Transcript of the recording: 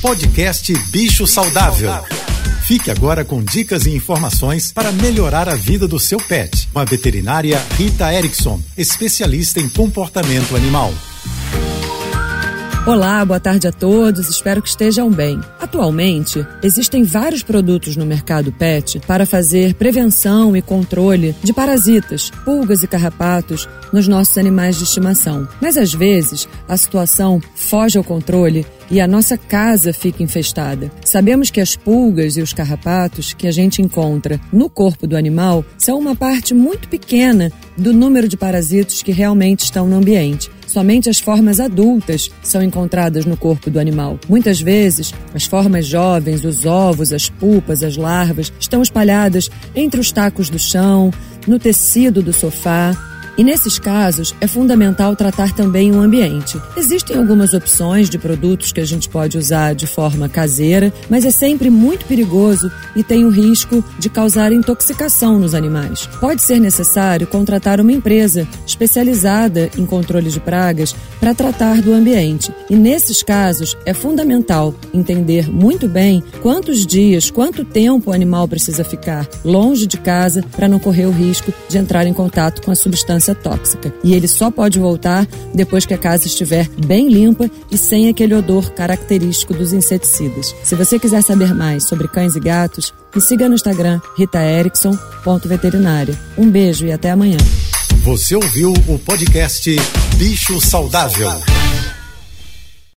Podcast Bicho Saudável. Fique agora com dicas e informações para melhorar a vida do seu pet. Com a veterinária Rita Erickson, especialista em comportamento animal. Olá, boa tarde a todos, espero que estejam bem. Atualmente, existem vários produtos no mercado pet para fazer prevenção e controle de parasitas, pulgas e carrapatos nos nossos animais de estimação. Mas às vezes, a situação foge ao controle e a nossa casa fica infestada. Sabemos que as pulgas e os carrapatos que a gente encontra no corpo do animal são uma parte muito pequena do número de parasitos que realmente estão no ambiente. Somente as formas adultas são encontradas no corpo do animal. Muitas vezes, as formas jovens, os ovos, as pupas, as larvas, estão espalhadas entre os tacos do chão, no tecido do sofá, e nesses casos, é fundamental tratar também o ambiente. Existem algumas opções de produtos que a gente pode usar de forma caseira, mas é sempre muito perigoso e tem o risco de causar intoxicação nos animais. Pode ser necessário contratar uma empresa especializada em controle de pragas para tratar do ambiente. E nesses casos, é fundamental entender muito bem quantos dias, quanto tempo o animal precisa ficar longe de casa para não correr o risco de entrar em contato com a substância tóxica. E ele só pode voltar depois que a casa estiver bem limpa e sem aquele odor característico dos inseticidas. Se você quiser saber mais sobre cães e gatos, me siga no Instagram ritaerickson.veterinária. Um beijo e até amanhã. Você ouviu o podcast Bicho Saudável.